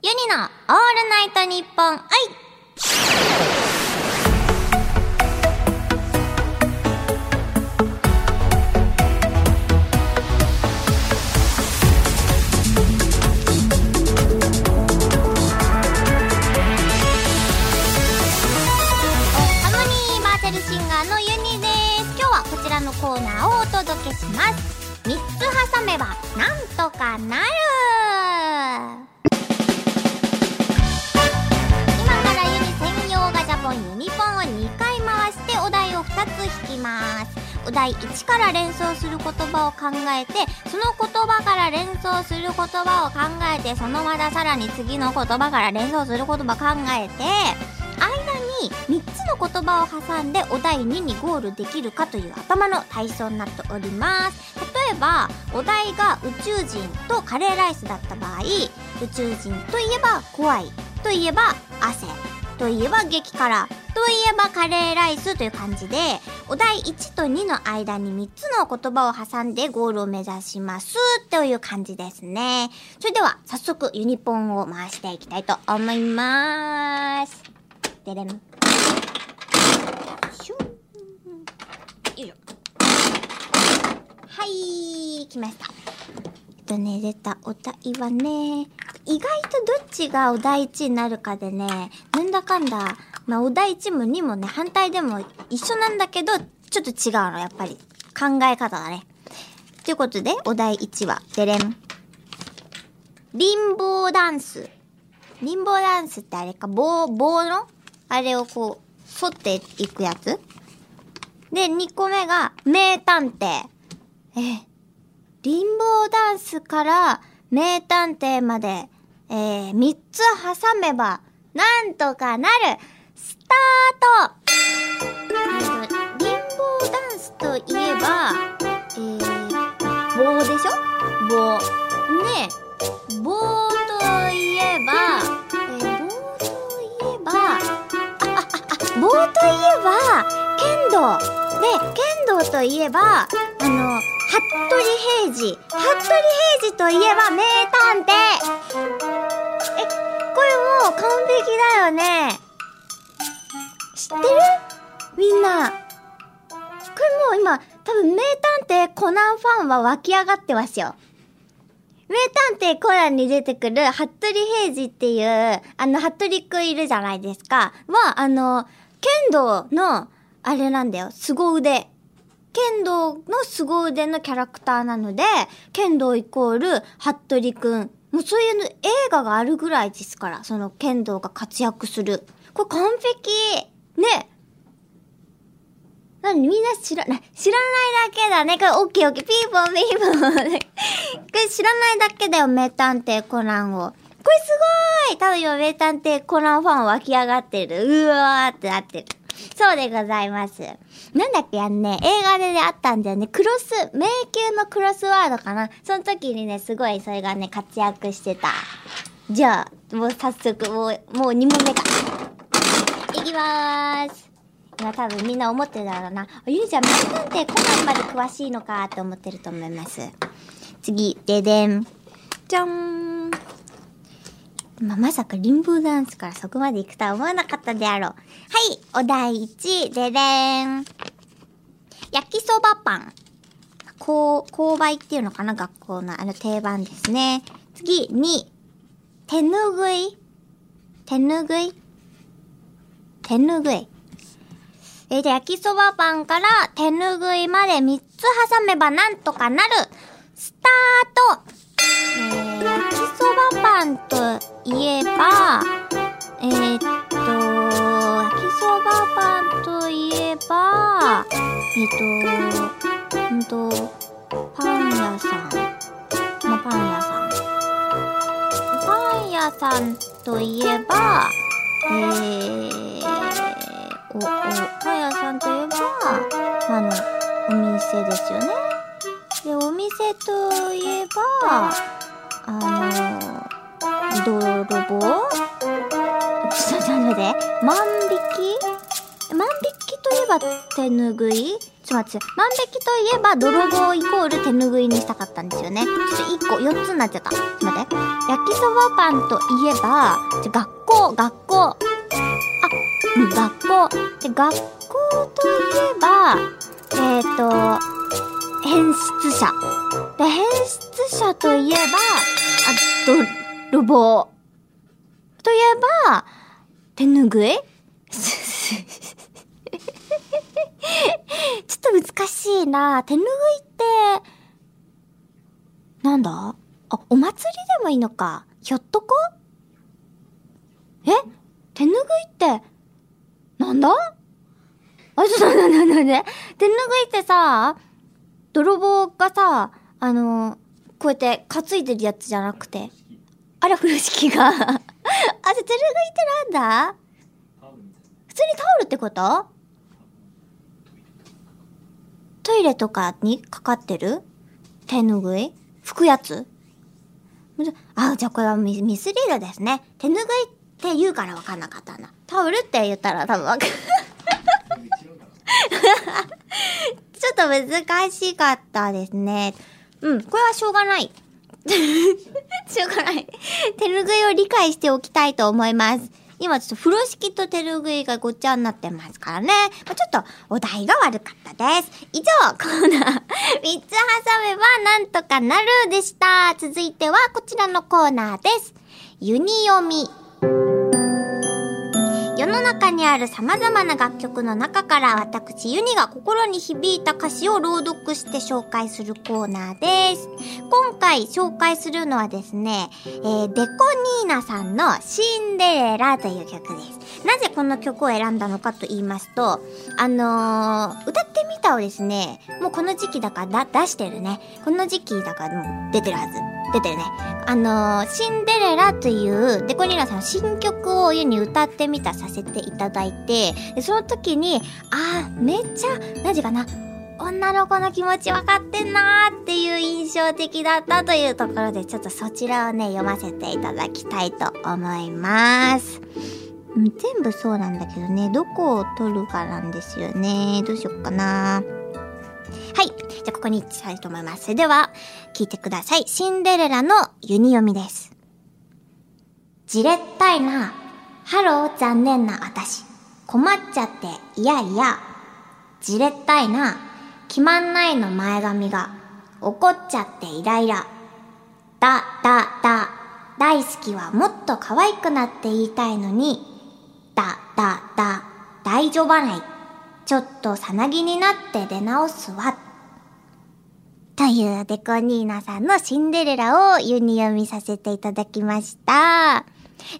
ユニのオールナイトニッポン愛ハモニーバーチャルシンガーのユニです。今日はこちらのコーナーをお届けします。3つ挟めばなんとかなる。題1から連想する言葉を考えてその言葉から連想する言葉を考えてそのまたさらに次の言葉から連想する言葉考えて間に3つの言葉を挟んでお題2にゴールできるかという頭の体操になっております。例えばお題が宇宙人とカレーライスだった場合宇宙人といえば怖いといえば汗といえば激辛といえばカレーライスという感じでお題1と2の間に3つの言葉を挟んでゴールを目指しますという感じですねそれでは早速ユニポンを回していきたいと思いますでれん。よいしょよいしょ。はい、来ました。えっとね、出たお題はね、意外とどっちがお題1になるかでね、なんだかんだ、まあお題1も2もね、反対でも一緒なんだけど、ちょっと違うの、やっぱり。考え方だね。ということで、お題1は、でれん。リンボーダンス。リンボーダンスってあれか、棒、棒の？あれをこう、反っていくやつで、2個目が、名探偵。え、リンボーダンスから名探偵まで、えー、3つ挟めば、なんとかなるスタートリンボーダンスといえば、えー、棒でしょ？棒。ね棒といえば、えー、棒といえば、あ、あ、あ、あ、棒といえば、剣道。で、剣道といえば、あの、服部平次。服部平次といえば名探偵。え、これもう完璧だよね。知ってるみんな。これもう今、多分名探偵コナンファンは湧き上がってますよ。名探偵コナンに出てくる、服部平次っていう、あの、服部くんいるじゃないですか。は、あの、剣道の、あれなんだよ、凄腕。剣道の凄腕のキャラクターなので、剣道イコール、服部くん。もうそういうの映画があるぐらいですから、その剣道が活躍する。これ完璧ねなにみんな知らない、知らないだけだね。これオッケーオッケー、ピーポーピーポー。これ知らないだけだよ、名探偵コナンを。これすごい多分今名探偵コナンファン湧き上がってる。うわーってなってる。そうでございます。なんだっけあのね、映画でね、あったんだよね。クロス、迷宮のクロスロードかな。その時にね、すごいそれがね、活躍してた。じゃあ、もう早速、もう、もう2問目か。いきまーす。今多分みんな思ってるだろうな。あゆりちゃん、名探偵コナンまで詳しいのかって思ってると思います。次、ででん。じゃん。まあ、まさかリンボーダンスからそこまで行くとは思わなかったであろう。はい、お題1、ででーん。焼きそばパン。こう、購買っていうのかな学校のあの定番ですね。次、2、手ぬぐい。手ぬぐい手ぬぐい。えー、で、焼きそばパンから手ぬぐいまで3つ挟めばなんとかなる。スタートえー、焼きそばパンといえば、えー、っと、焼きそばパンといえば、えー、っと、うんと、パン屋さん。まあ、パン屋さん。パン屋さんといえば、えー、お、お、パン屋さんといえば、あの、お店ですよね。で、お店といえば、あの、泥棒ちょっとなので、万引き？万引きといえば手ぬぐい？ちょっと待って、万引きといえば泥棒イコール手ぬぐいにしたかったんですよね。ちょっと1個、4つになっちゃった。ちょっと待って。焼きそばパンといえば、学校、学校。あ、学校。で、学校といえば、えっ、ー、と、変質者。で、変質者といえば、あ、泥棒。といえば、手ぬぐい？ちょっと難しいな。手ぬぐいって、なんだ？あ、お祭りでもいいのか。ひょっとこ？え？手ぬぐいって、なんだ？あ、ちょっと待って待って待って。手ぬぐいってさ、泥棒がさ、あの、こうやって担いでるやつじゃなくて。あれ、風呂敷が。あ、じゃ、手ぬぐいってなんだ？普通にタオルってこと？トイレとかにかかってる？手ぬぐい？拭くやつ？あ、じゃあこれはミミスリードですね。手ぬぐいって言うから分かんなかったな。タオルって言ったら多分分かる。ちょっと難しかったですね。うん、これはしょうがない。しょうがない。手ぬぐいを理解しておきたいと思います。今ちょっと風呂敷と手ぬぐいがごっちゃになってますからね。まあ、ちょっとお題が悪かったです。以上、コーナー3つ挟めばなんとかなるでした。続いてはこちらのコーナーです。ユニ読み。中にある様々な楽曲の中から私ユニが心に響いた歌詞を朗読して紹介するコーナーです。今回紹介するのはですね、えー、デコニーナさんのシンデレラという曲です。なぜこの曲を選んだのかと言いますと、あのー、歌ってみたをですね、もうこの時期だから出してるね。この時期だからもう出てるはず。出てるね。あのー、シンデレラというデコニーナさんの新曲を世に歌ってみたさせていただいて、でその時に、あー、めっちゃ、何時かな、女の子の気持ち分かってんなーっていう印象的だったというところで、ちょっとそちらをね、読ませていただきたいと思います。全部そうなんだけどね、どこを取るかなんですよね。どうしよっかな。はい。じゃあ、ここにしたいと思います。それでは、聞いてください。シンデレラのユニ読みです。じれったいな。ハロー、残念な私。困っちゃって、いやいや。じれったいな。決まんないの前髪が。怒っちゃってイライラ。だ、だ、だ。大好きはもっと可愛くなって言いたいのに。だ、だ、だ。大丈夫ない。ちょっとさなぎになって出直すわ。というデコニーナさんのシンデレラをユニ読みさせていただきました。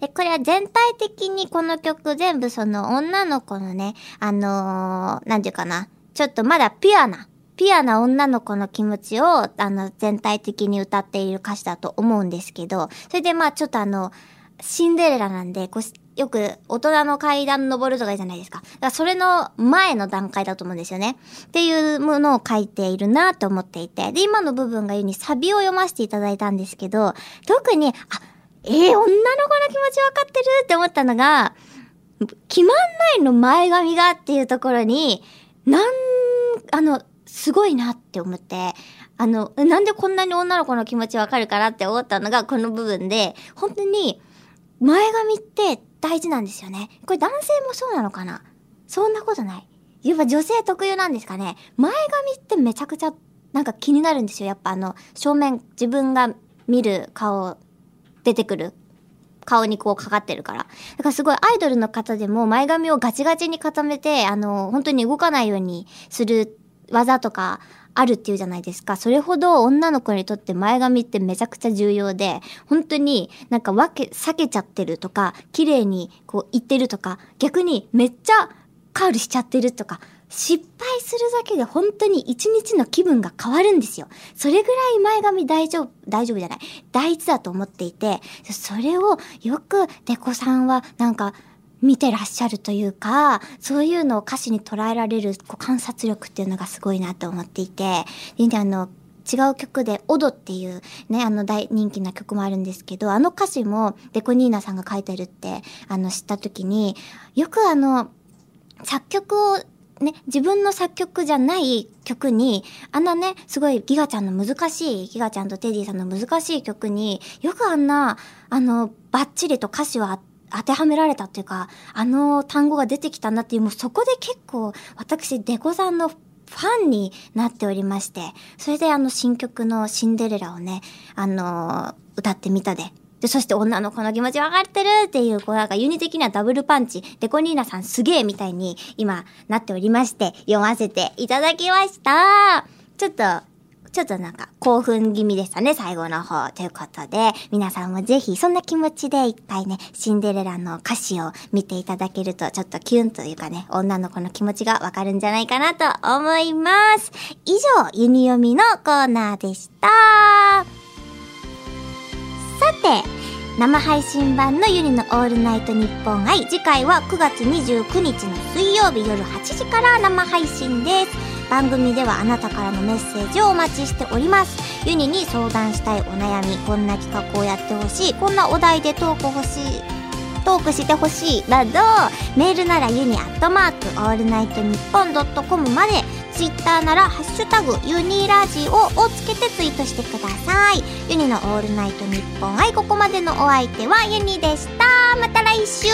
で、これは全体的にこの曲全部その女の子のね、あのー、なんていうかな、ちょっとまだピュアな、ピュアな女の子の気持ちを、あの、全体的に歌っている歌詞だと思うんですけど、それでまあちょっとあの、シンデレラなんで、こう、よく大人の階段登るとかじゃないですか。だからそれの前の段階だと思うんですよね。っていうものを書いているなと思っていて。で、今の部分が言うにサビを読ませていただいたんですけど、特に、あ、えー、女の子の気持ちわかってるって思ったのが、決まんないの前髪がっていうところに、なん、あの、すごいなって思って、あの、なんでこんなに女の子の気持ちわかるかなって思ったのがこの部分で、本当に、前髪って大事なんですよね。これ男性もそうなのかな？そんなことない。やっぱ女性特有なんですかね。前髪ってめちゃくちゃなんか気になるんですよ。やっぱあの、正面、自分が見る顔、出てくる顔にこうかかってるから。だからすごいアイドルの方でも前髪をガチガチに固めて、あの、本当に動かないようにする技とかあるっていうじゃないですか。それほど女の子にとって前髪ってめちゃくちゃ重要で、本当になんか分け、避けちゃってるとか、綺麗にこう言ってるとか、逆にめっちゃカールしちゃってるとか、失敗するだけで本当に一日の気分が変わるんですよ。それぐらい前髪大丈夫、大丈夫じゃない。大事だと思っていて、それをよくデコさんはなんか見てらっしゃるというか、そういうのを歌詞に捉えられるこう観察力っていうのがすごいなと思っていて、で、あの、違う曲で、オドっていうね、あの大人気な曲もあるんですけど、あの歌詞もデコニーナさんが書いてるって、あの、知った時に、よくあの、作曲をね、自分の作曲じゃない曲に、あんなね、すごいギガちゃんの難しい、ギガちゃんとテディさんの難しい曲に、よくあんな、あの、バッチリと歌詞は合って当てはめられたっていうか、あの単語が出てきたなっていう、もうそこで結構、私、デコさんのファンになっておりまして、それであの新曲のシンデレラをね、あの歌ってみたで、で、そして女の子の気持ち分かってるっていう、こうなんかユニ的にはダブルパンチ、デコニーナさんすげえみたいに今なっておりまして、読ませていただきました。ちょっと、ちょっとなんか興奮気味でしたね、最後の方。ということで、皆さんもぜひそんな気持ちでいっぱいね、シンデレラの歌詞を見ていただけると、ちょっとキュンというかね、女の子の気持ちがわかるんじゃないかなと思います。以上、ユニ読みのコーナーでした。さて、生配信版のゆりのオールナイトニッポン愛、次回は9月29日の水曜日夜8時から生配信です。番組ではあなたからのメッセージをお待ちしております。ユニに相談したいお悩み、こんな企画をやってほしい、こんなお題でトーク欲しい、トークしてほしいなど、メールならユニアットマークオールナイトニッポンドットコムまで、ツイッターならハッシュタグユニラジオをつけてツイートしてください。ユニのオールナイトニッポン i、ここまでのお相手はユニでした。また来週